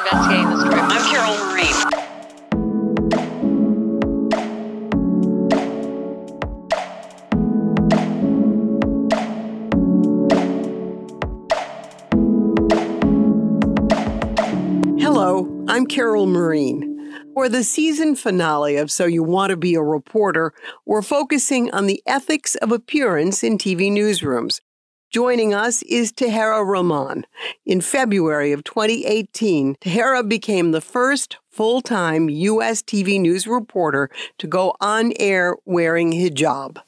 investigating the story. I'm Carol Marie. Hello, I'm Carol Marin. For the season finale of So You Want to Be a Reporter, we're focusing on the ethics of appearance in TV newsrooms. Joining us is Tahera Rahman. In February of 2018, Tahera became the first full time U.S. TV news reporter to go on air wearing hijab.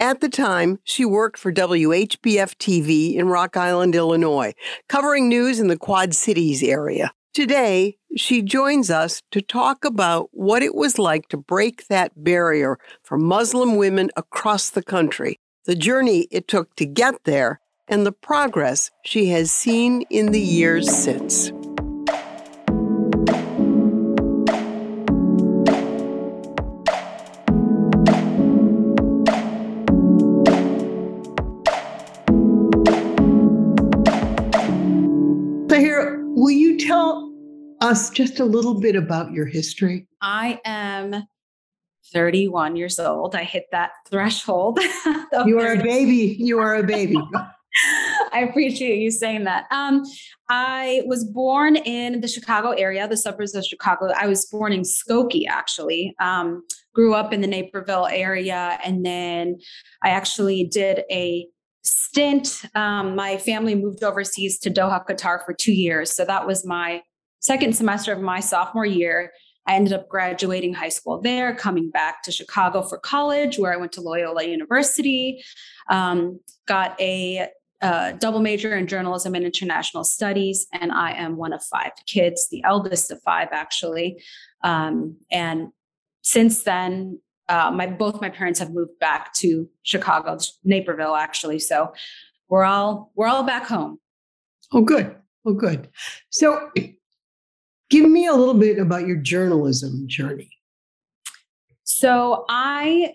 At the time, she worked for WHBF TV in Rock Island, Illinois, covering news in the Quad Cities area. Today, she joins us to talk about what it was like to break that barrier for Muslim women across the country, the journey it took to get there, and the progress she has seen in the years since. Tahera, will you tell us just a little bit about your history? I am 31 years old. I hit that threshold. You are a baby. You are a baby. I appreciate you saying that. Um, I was born in the Chicago area, the suburbs of Chicago. I was born in Skokie, actually. Um, grew up in the Naperville area, and then I actually did a stint. Um, my family moved overseas to Doha, Qatar for two years. So that was my second semester of my sophomore year. I ended up graduating high school there, coming back to Chicago for college, where I went to Loyola University, um, got a uh, double major in journalism and international studies, and I am one of five kids, the eldest of five, actually. Um, and since then, uh, my both my parents have moved back to Chicago, Naperville, actually. So we're all we're all back home. Oh, good. Oh, good. So, give me a little bit about your journalism journey. So I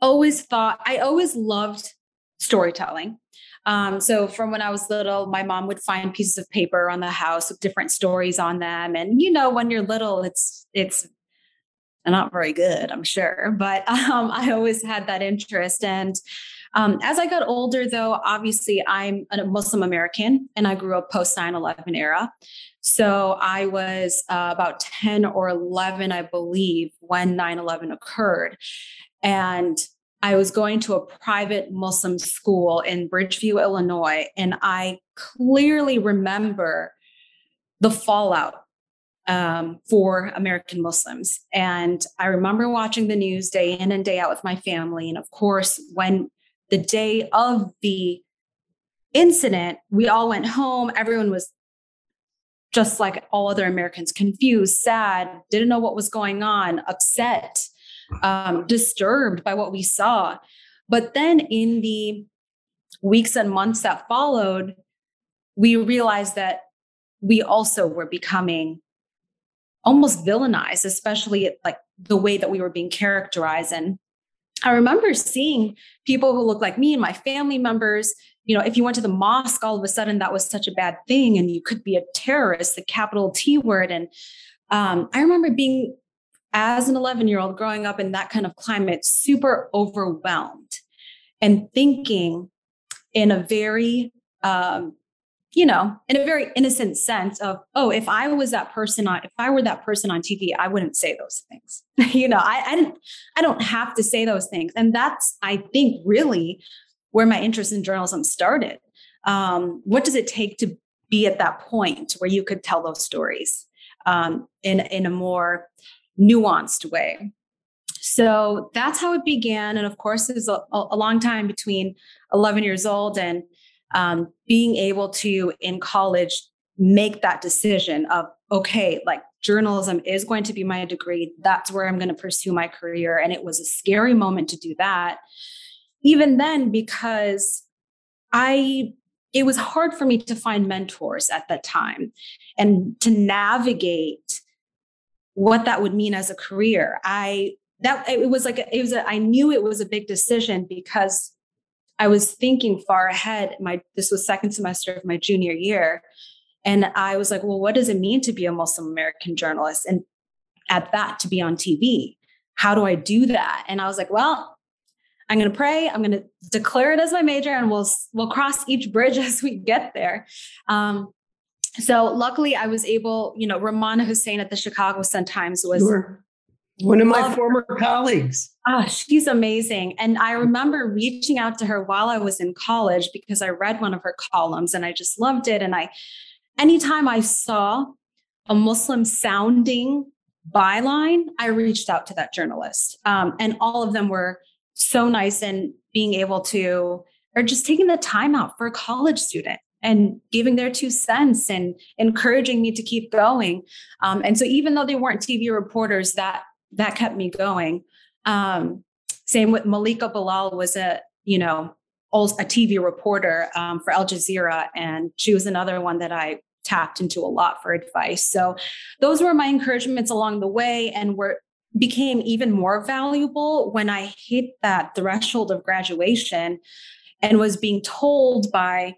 always thought I always loved storytelling. Um, so from when I was little, my mom would find pieces of paper around the house with different stories on them, and you know, when you're little, it's it's not very good, I'm sure, but um, I always had that interest. And um, as I got older, though, obviously I'm a Muslim American, and I grew up post 9/11 era. So I was uh, about 10 or 11, I believe, when 9 11 occurred. And I was going to a private Muslim school in Bridgeview, Illinois. And I clearly remember the fallout um, for American Muslims. And I remember watching the news day in and day out with my family. And of course, when the day of the incident, we all went home, everyone was just like all other Americans, confused, sad, didn't know what was going on, upset, um, disturbed by what we saw. But then in the weeks and months that followed, we realized that we also were becoming almost villainized, especially like the way that we were being characterized. And I remember seeing people who looked like me and my family members you know, if you went to the mosque, all of a sudden that was such a bad thing, and you could be a terrorist, the capital T word. And um, I remember being, as an 11 year old growing up in that kind of climate, super overwhelmed and thinking in a very, um, you know, in a very innocent sense of, oh, if I was that person on, if I were that person on TV, I wouldn't say those things. you know, I, I didn't, I don't have to say those things. And that's, I think, really where my interest in journalism started. Um, what does it take to be at that point where you could tell those stories um, in in a more nuanced way? So that's how it began, and of course, there's a, a long time between 11 years old and um, being able to in college make that decision of okay, like journalism is going to be my degree. That's where I'm going to pursue my career, and it was a scary moment to do that even then because i it was hard for me to find mentors at that time and to navigate what that would mean as a career i that it was like it was a, i knew it was a big decision because i was thinking far ahead my this was second semester of my junior year And I was like, well, what does it mean to be a Muslim American journalist? And at that, to be on TV? How do I do that? And I was like, well, I'm going to pray. I'm going to declare it as my major, and we'll we'll cross each bridge as we get there. Um, so luckily, I was able. You know, Rummana Hussain at the Chicago Sun Times was sure. One of my former colleagues. Oh, she's amazing. And I remember reaching out to her while I was in college because I read one of her columns and I just loved it. And I, anytime I saw a Muslim sounding byline, I reached out to that journalist. Um, and all of them were so nice and being able to, or just taking the time out for a college student and giving their two cents and encouraging me to keep going. Um, and so even though they weren't TV reporters, that that kept me going. Um, same with Malika Bilal was a, you know, a TV reporter um, for Al Jazeera, and she was another one that I tapped into a lot for advice. So those were my encouragements along the way and were became even more valuable when I hit that threshold of graduation and was being told by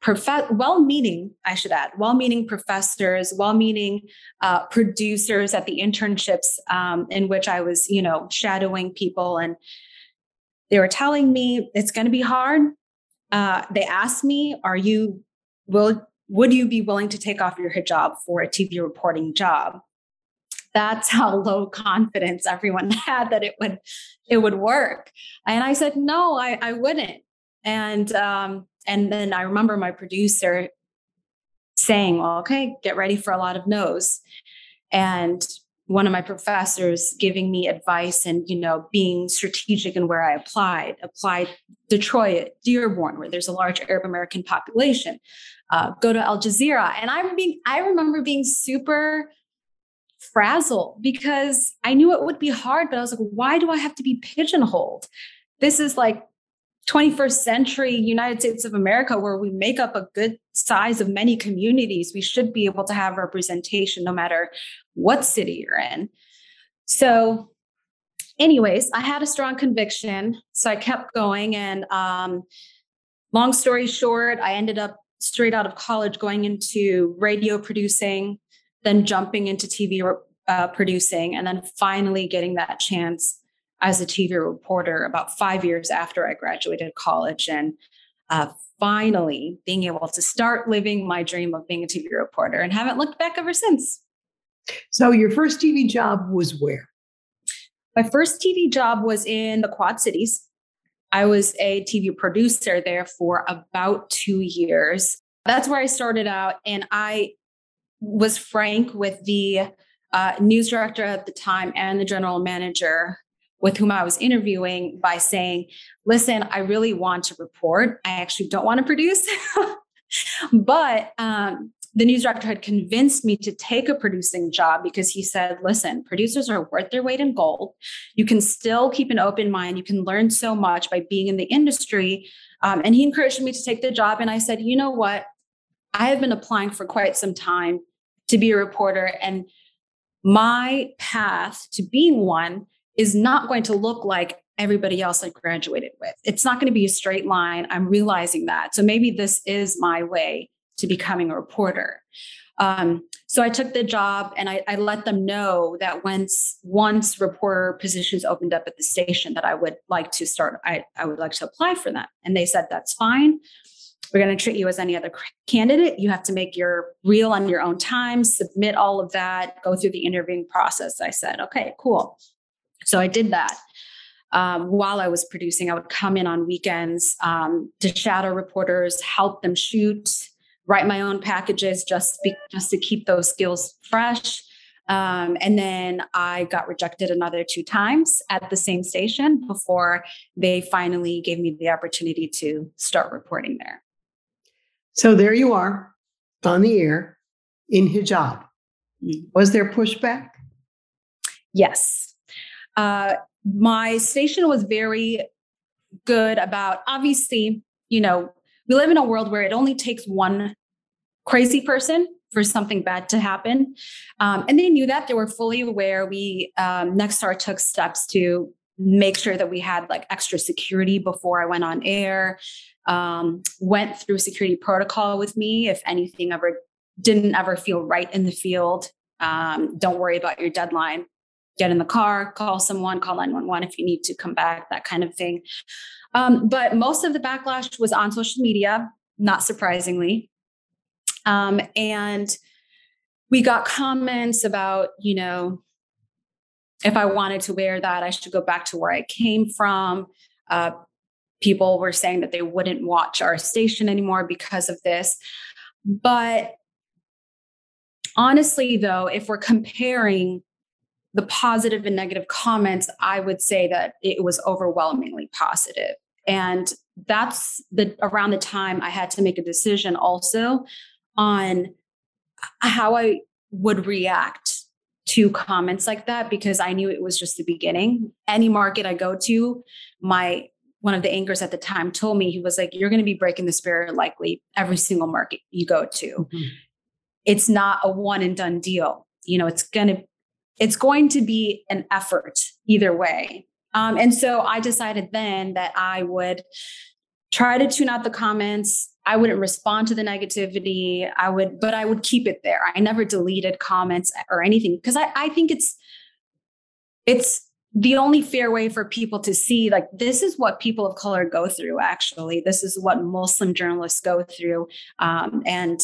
prof- well-meaning, I should add, well-meaning professors, well-meaning uh, producers at the internships um, in which I was, you know, shadowing people, and they were telling me it's going to be hard. Uh, they asked me, "Are you will would you be willing to take off your hijab for a TV reporting job?" That's how low confidence everyone had that it would it would work. And I said, "No, I, I wouldn't." And um, and then I remember my producer saying, "Well, okay, get ready for a lot of no's." And one of my professors giving me advice and you know being strategic in where i applied applied detroit dearborn where there's a large arab american population uh, go to Al Jazeera. And I'm being, I remember being super frazzled because I knew it would be hard, but I was like, why do I have to be pigeonholed? This is like 21st century United States of America, where we make up a good size of many communities. We should be able to have representation no matter what city you're in. So, anyways, I had a strong conviction. So I kept going. And um, long story short, I ended up straight out of college going into radio producing, then jumping into TV uh, producing, and then finally getting that chance as a TV reporter about five years after I graduated college. And uh, finally being able to start living my dream of being a TV reporter and haven't looked back ever since. So, your first TV job was where? My first TV job was in the Quad Cities. I was a TV producer there for about two years. That's where I started out. And I was frank with the uh, news director at the time and the general manager with whom I was interviewing by saying, listen, I really want to report. I actually don't want to produce. but um, the news director had convinced me to take a producing job because he said, listen, producers are worth their weight in gold. You can still keep an open mind. You can learn so much by being in the industry. Um, and he encouraged me to take the job. And I said, you know what? I have been applying for quite some time to be a reporter. And my path to being one is not going to look like everybody else I graduated with. It's not going to be a straight line. I'm realizing that. So maybe this is my way to becoming a reporter. Um, so I took the job and I, I, let them know that once once reporter positions opened up at the station that I would like to start, I, I would like to apply for them. And they said, that's fine. We're going to treat you as any other candidate. You have to make your reel on your own time, submit all of that, go through the interviewing process. I said, okay, cool. So I did that. Um, while I was producing, I would come in on weekends um, to shadow reporters, help them shoot, write my own packages just be, just to keep those skills fresh. Um, and then I got rejected another two times at the same station before they finally gave me the opportunity to start reporting there. So there you are on the air in hijab. Mm-hmm. Was there pushback? Yes. Uh, my station was very good about obviously, you know, we live in a world where it only takes one crazy person for something bad to happen. Um, and they knew that they were fully aware. We, um, Nexstar took steps to make sure that we had like extra security before I went on air, um, went through security protocol with me if anything ever didn't ever feel right in the field. Um, don't worry about your deadline. Get in the car, call someone, call 911 if you need to come back, that kind of thing. Um, but most of the backlash was on social media, not surprisingly. Um, and we got comments about, you know, if I wanted to wear that, I should go back to where I came from. Uh, people were saying that they wouldn't watch our station anymore because of this. But honestly, though, if we're comparing the positive and negative comments, I would say that it was overwhelmingly positive. And that's the around the time I had to make a decision also on how I would react to comments like that because I knew it was just the beginning. Any market I go to, my one of the anchors at the time told me he was like, "You're going to be breaking the spirit likely every single market you go to. Mm-hmm. It's not a one and done deal. You know, it's going to it's going to be an effort either way." Um, and so I decided then that I would try to tune out the comments. I wouldn't respond to the negativity. I would, but I would keep it there. I never deleted comments or anything because I, I think it's it's the only fair way for people to see like this is what people of color go through actually this is what muslim journalists go through um, and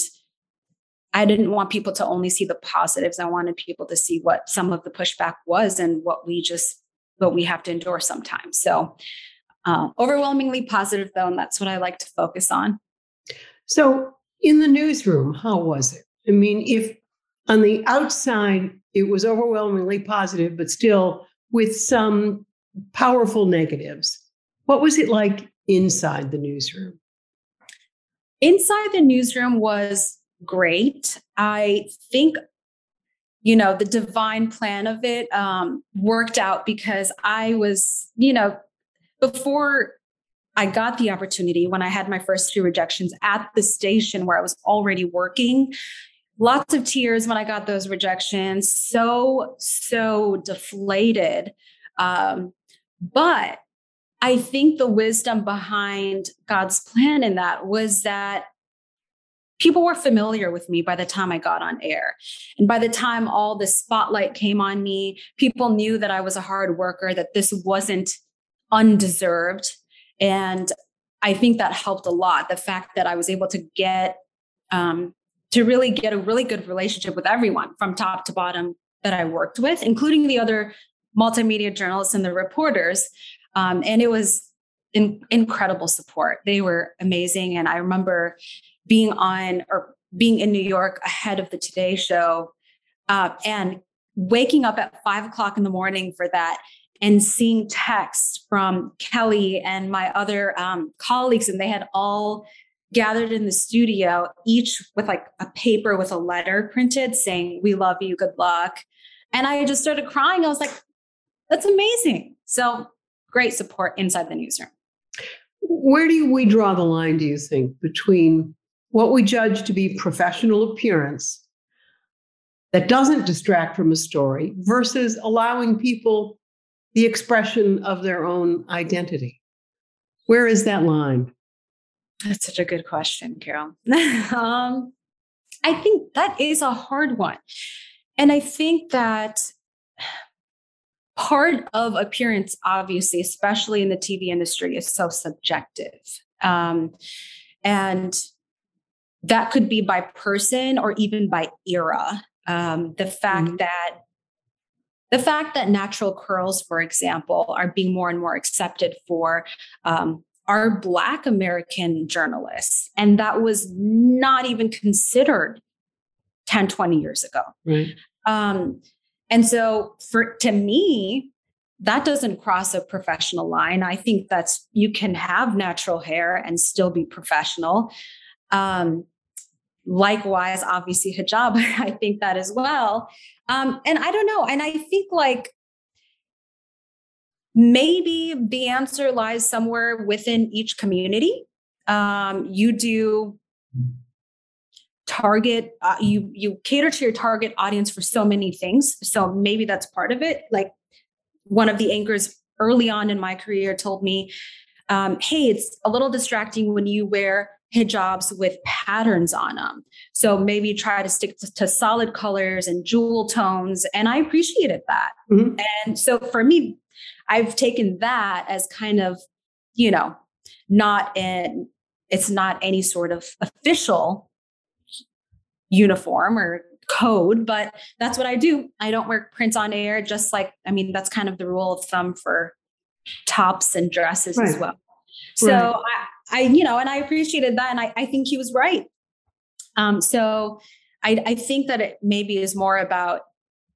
i didn't want people to only see the positives i wanted people to see what some of the pushback was and what we just what we have to endure sometimes so uh, overwhelmingly positive though and that's what i like to focus on so in the newsroom how was it i mean if on the outside it was overwhelmingly positive but still with some powerful negatives. What was it like inside the newsroom? Inside the newsroom was great. I think, you know, the divine plan of it um, worked out because I was, you know, before I got the opportunity when I had my first few rejections at the station where I was already working, lots of tears when I got those rejections. So, so deflated. Um, but I think the wisdom behind God's plan in that was that people were familiar with me by the time I got on air. And by the time all the spotlight came on me, people knew that I was a hard worker, that this wasn't undeserved. And I think that helped a lot. The fact that I was able to get um, to really get a really good relationship with everyone from top to bottom that I worked with, including the other multimedia journalists and the reporters. Um, and it was in, incredible support. They were amazing. And I remember being on or being in New York ahead of the Today Show uh, and waking up at five o'clock in the morning for that and seeing texts from Kelly and my other um, colleagues, and they had all gathered in the studio, each with like a paper with a letter printed saying, We love you, good luck. And I just started crying. I was like, That's amazing. So great support inside the newsroom. Where do we draw the line, do you think, between what we judge to be professional appearance that doesn't distract from a story versus allowing people the expression of their own identity? Where is that line? That's such a good question, Carol. um, I think that is a hard one. And I think that part of appearance, obviously, especially in the TV industry, is so subjective. Um, and that could be by person or even by era. Um, the fact mm-hmm. that the fact that natural curls, for example, are being more and more accepted for um, are Black American journalists. And that was not even considered 10, 20 years ago. Right. Um, and so for to me, that doesn't cross a professional line. I think that's you can have natural hair and still be professional. Um, likewise, obviously hijab, I think that as well. Um, and I don't know. And I think like maybe the answer lies somewhere within each community. Um, you do target uh, you you cater to your target audience for so many things so maybe that's part of it like one of the anchors early on in my career told me um, hey it's a little distracting when you wear hijabs with patterns on them. So maybe try to stick to, to solid colors and jewel tones. And I appreciated that. Mm-hmm. And so for me, I've taken that as kind of, you know, not in, it's not any sort of official uniform or code, but that's what I do. I don't wear prints on air, just like, I mean, that's kind of the rule of thumb for tops and dresses right. as well. So right. I, you know, and I appreciated that. And I, I think he was right. Um, so I, I think that it maybe is more about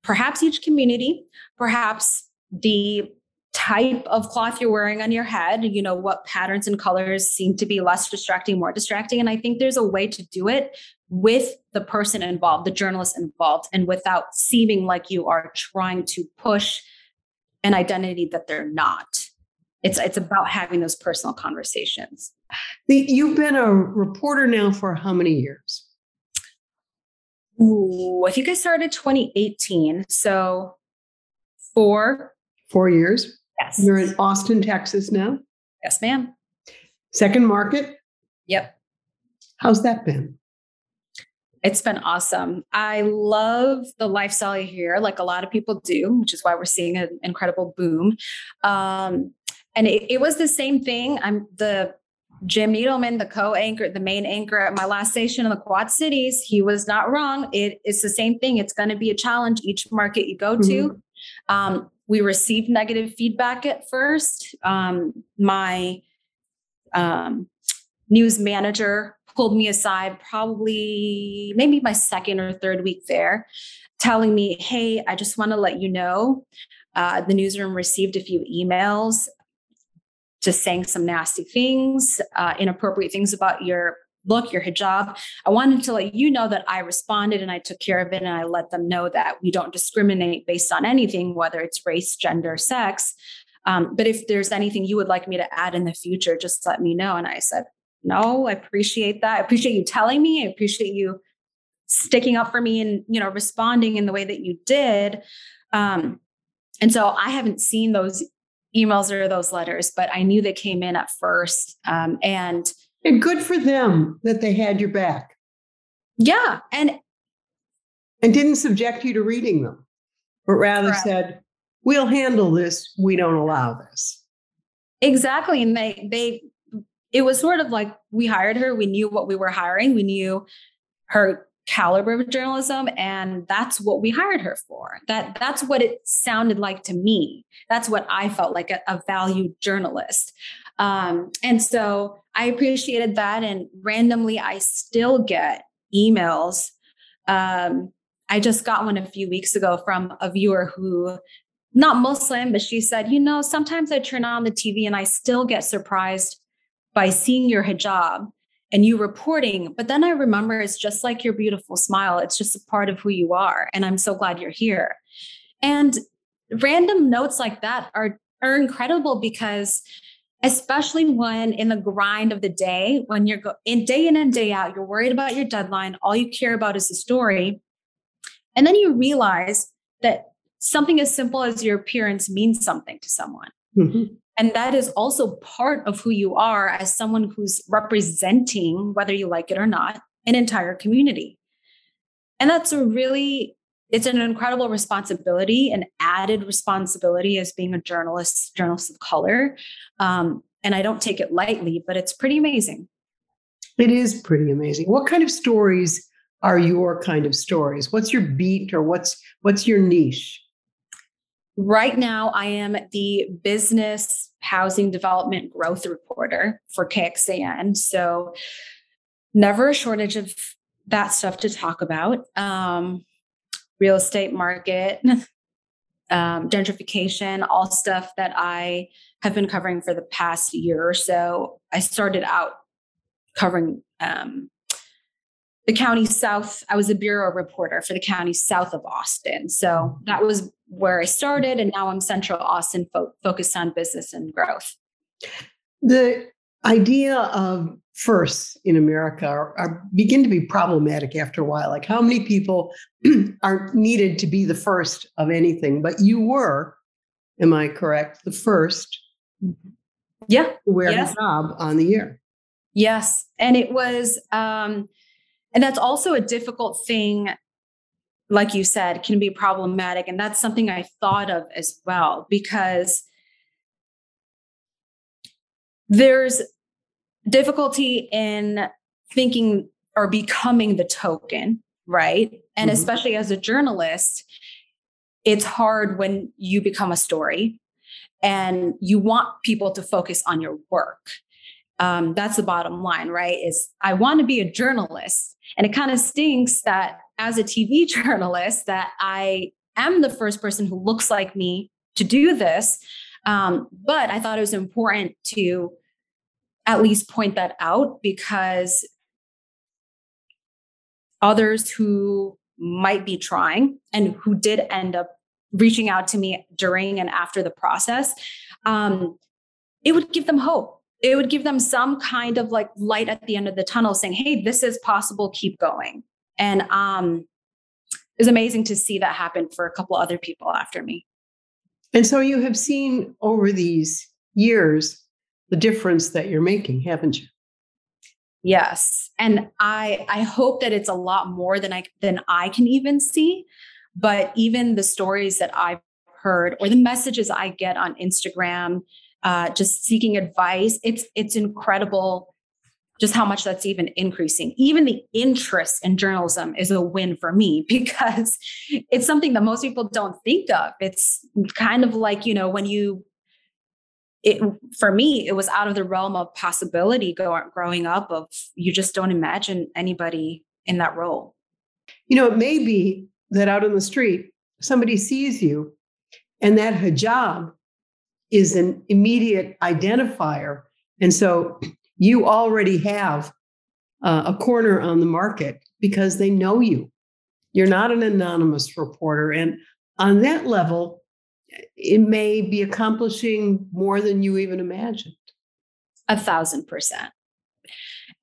perhaps each community, perhaps the type of cloth you're wearing on your head, you know, what patterns and colors seem to be less distracting, more distracting. And I think there's a way to do it with the person involved, the journalist involved, and without seeming like you are trying to push an identity that they're not. It's it's about having those personal conversations. The, you've been a reporter now for how many years? Ooh, I think I started 2018. So four. Four years. Yes. You're in Austin, Texas now? Yes, ma'am. Second market? Yep. How's that been? It's been awesome. I love the lifestyle here, like a lot of people do, which is why we're seeing an incredible boom. Um, and it, it was the same thing. I'm the Jim Niedelman, the co-anchor, the main anchor at my last station in the Quad Cities. He was not wrong. It, it's the same thing. It's going to be a challenge each market you go to. Mm-hmm. Um, we received negative feedback at first. Um, my um, news manager pulled me aside, probably maybe my second or third week there, telling me, Hey, I just want to let you know uh, the newsroom received a few emails just saying some nasty things, uh, inappropriate things about your look, your hijab. I wanted to let you know that I responded and I took care of it. And I let them know that we don't discriminate based on anything, whether it's race, gender, sex. Um, but if there's anything you would like me to add in the future, just let me know. And I said, no, I appreciate that. I appreciate you telling me. I appreciate you sticking up for me and, you know, responding in the way that you did. Um, and so I haven't seen those emails or those letters, but I knew they came in at first. Um, and and good for them that they had your back. Yeah. And and didn't subject you to reading them, but rather correct. said, We'll handle this. We don't allow this. Exactly. And they they it was sort of like we hired her, we knew what we were hiring, we knew her caliber of journalism and that's what we hired her for that that's what it sounded like to me that's what i felt like a, a valued journalist um, and so I appreciated that. And randomly, I still get emails. Um, I just got one a few weeks ago from a viewer who, not Muslim, but she said, you know, sometimes I turn on the TV and I still get surprised by seeing your hijab and you reporting. But then I remember it's just like your beautiful smile, it's just a part of who you are. And I'm so glad you're here. And random notes like that are, are incredible because especially when in the grind of the day, when you're go- in day in and day out, you're worried about your deadline, all you care about is the story. And then you realize that something as simple as your appearance means something to someone. Mm-hmm. And that is also part of who you are as someone who's representing, whether you like it or not, an entire community. And that's a really it's an incredible responsibility, an added responsibility as being a journalist, journalist of color. Um, and I don't take it lightly, but it's pretty amazing. It is pretty amazing. What kind of stories are your kind of stories? What's your beat or what's what's your niche? Right now, I am the business housing development growth reporter for KXAN. So, never a shortage of that stuff to talk about. Um, real estate market, um, gentrification, all stuff that I have been covering for the past year or so. I started out covering um, the county south. I was a bureau reporter for the county south of Austin. So that was where I started. And now I'm central Austin, fo- focused on business and growth. The idea of firsts in America are, are, begin to be problematic after a while. Like how many people are needed to be the first of anything? But you were, am I correct, the first? Yeah. To wear yes. hijab on the year. Yes. And it was, um, and that's also a difficult thing, like you said, can be problematic. And that's something I thought of as well, because there's difficulty in thinking or becoming the token, right? And mm-hmm. especially as a journalist, it's hard when you become a story and you want people to focus on your work. Um, that's the bottom line, right? Is I want to be a journalist. And it kind of stinks that as a TV journalist, that I am the first person who looks like me to do this. Um, but I thought it was important to at least point that out because others who might be trying and who did end up reaching out to me during and after the process, um, it would give them hope. It would give them some kind of like light at the end of the tunnel saying, hey, this is possible, keep going. And um, it was amazing to see that happen for a couple other people after me. And so you have seen over these years the difference that you're making, haven't you? Yes. And I I hope that it's a lot more than I than I can even see. But even the stories that I've heard or the messages I get on Instagram, uh, just seeking advice, it's it's incredible just how much that's even increasing. Even the interest in journalism is a win for me because it's something that most people don't think of. It's kind of like, you know, when you it for me, it was out of the realm of possibility go, growing up of you just don't imagine anybody in that role. You know, it may be that out on the street, somebody sees you and that hijab is an immediate identifier. And so you already have uh, a corner on the market because they know you. You're not an anonymous reporter. And on that level, it may be accomplishing more than you even imagined. A thousand percent.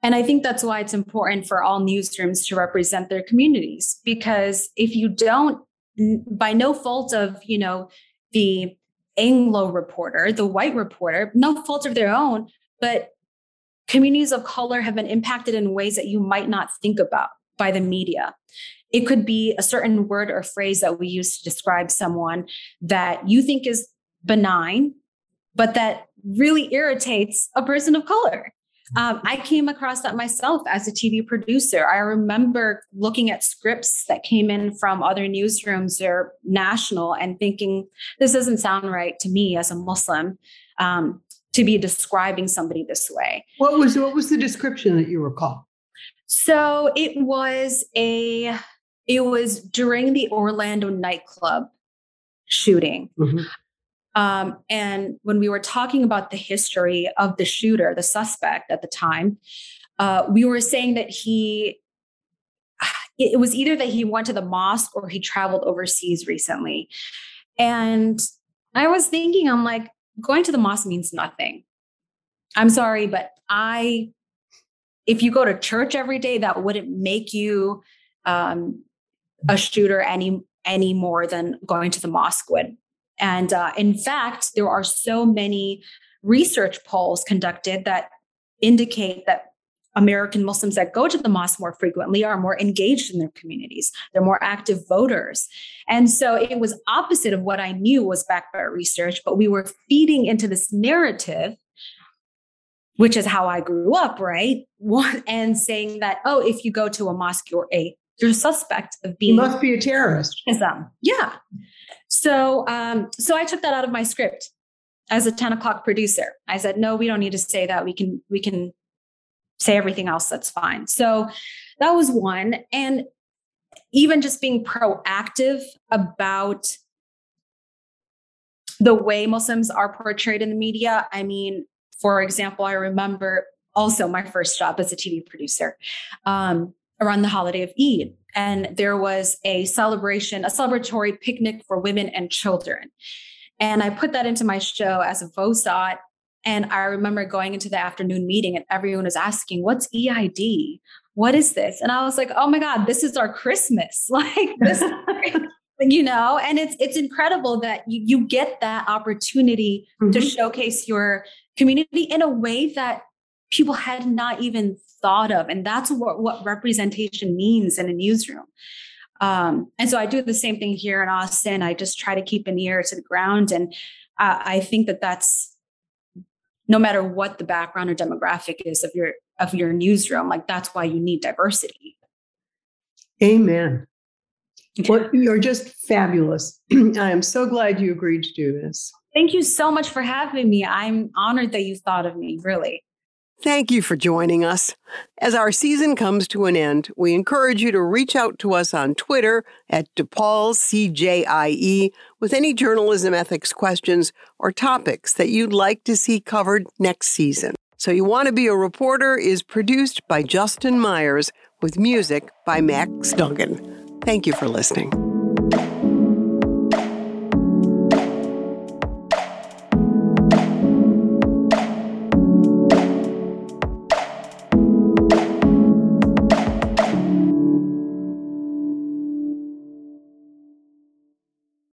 And I think that's why it's important for all newsrooms to represent their communities because if you don't, by no fault of, you know, the Anglo reporter, the white reporter, no fault of their own, but communities of color have been impacted in ways that you might not think about by the media. It could be a certain word or phrase that we use to describe someone that you think is benign, but that really irritates a person of color. Um, I came across that myself as a TV producer. I remember looking at scripts that came in from other newsrooms or national and thinking, this doesn't sound right to me as a Muslim um, to be describing somebody this way. What was what was the description that you recall? So it was a it was during the Orlando nightclub shooting. Mm-hmm. Um, and when we were talking about the history of the shooter, the suspect at the time, uh, we were saying that he, it was either that he went to the mosque or he traveled overseas recently. And I was thinking, I'm like, going to the mosque means nothing. I'm sorry, but I, if you go to church every day, that wouldn't make you um, a shooter any any more than going to the mosque would. And uh, in fact, there are so many research polls conducted that indicate that American Muslims that go to the mosque more frequently are more engaged in their communities. They're more active voters. And so it was opposite of what I knew was backed by research, but we were feeding into this narrative, which is how I grew up, right? And saying that, oh, if you go to a mosque, you're a you're a suspect of being you must be a terrorist. Islam. Yeah. So, um, so I took that out of my script as a 10 o'clock producer. I said, no, we don't need to say that. We can, we can say everything else. That's fine. So that was one. And even just being proactive about the way Muslims are portrayed in the media. I mean, for example, I remember also my first job as a TV producer um, around the holiday of Eid and there was a celebration, a celebratory picnic for women and children. And I put that into my show as a VOSOT. And I remember going into the afternoon meeting and everyone was asking, What's EID? What is this? And I was like, Oh my God, this is our Christmas. Like this, you know, and it's it's incredible that you, you get that opportunity mm-hmm. to showcase your community in a way that people had not even thought of. And that's what, what representation means in a newsroom. Um, and so I do the same thing here in Austin. I just try to keep an ear to the ground. And uh, I think that that's no matter what the background or demographic is of your of your newsroom, like that's why you need diversity. Amen. Well, you're just fabulous. I am so glad you agreed to do this. Thank you so much for having me. I'm honored that you thought of me, really. Thank you for joining us. As our season comes to an end, we encourage you to reach out to us on Twitter at DePaulCJIE with any journalism ethics questions or topics that you'd like to see covered next season. So You Want to Be a Reporter is produced by Justin Myers with music by Max Duggan. Thank you for listening.